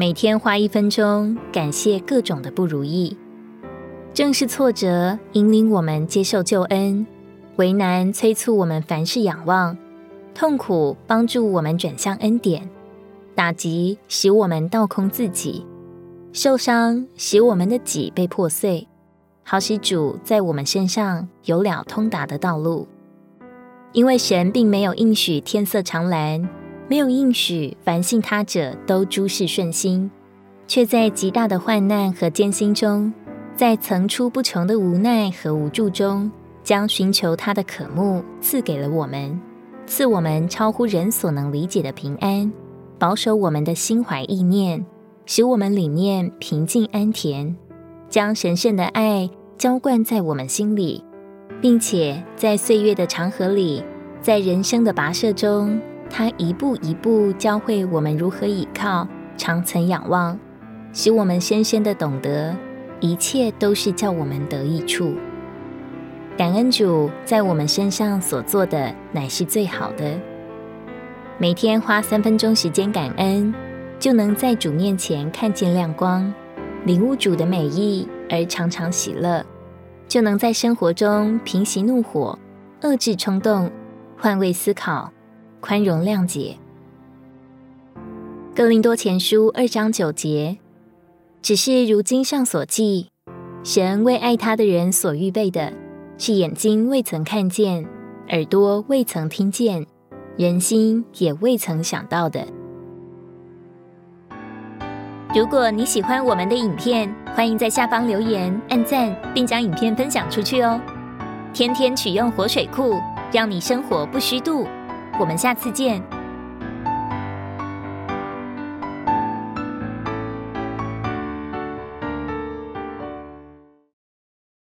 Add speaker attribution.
Speaker 1: 每天花一分钟感谢各种的不如意。正是挫折引领我们接受救恩，为难催促我们凡事仰望，痛苦帮助我们转向恩典，打击使我们倒空自己，受伤使我们的己被破碎，好使主在我们身上有了通达的道路。因为神并没有应许天色常蓝，没有应许凡信他者都诸事顺心，却在极大的患难和艰辛中。在层出不穷的无奈和无助中，将寻求他的渴慕赐给了我们，赐我们超乎人所能理解的平安，保守我们的心怀意念，使我们里面平静安恬，将神圣的爱浇灌在我们心里，并且在岁月的长河里，在人生的跋涉中，他一步一步教会我们如何倚靠，常存仰望，使我们深深的懂得。一切都是叫我们得益处。感恩主在我们身上所做的乃是最好的。每天花三分钟时间感恩，就能在主面前看见亮光，领悟主的美意而常常喜乐，就能在生活中平息怒火，遏制冲动，换位思考，宽容谅解。哥林多前书二章九节。只是如经上所记，神为爱他的人所预备的，是眼睛未曾看见，耳朵未曾听见，人心也未曾想到的。如果你喜欢我们的影片，欢迎在下方留言、按赞，并将影片分享出去哦。天天取用活水库，让你生活不虚度。我们下次见。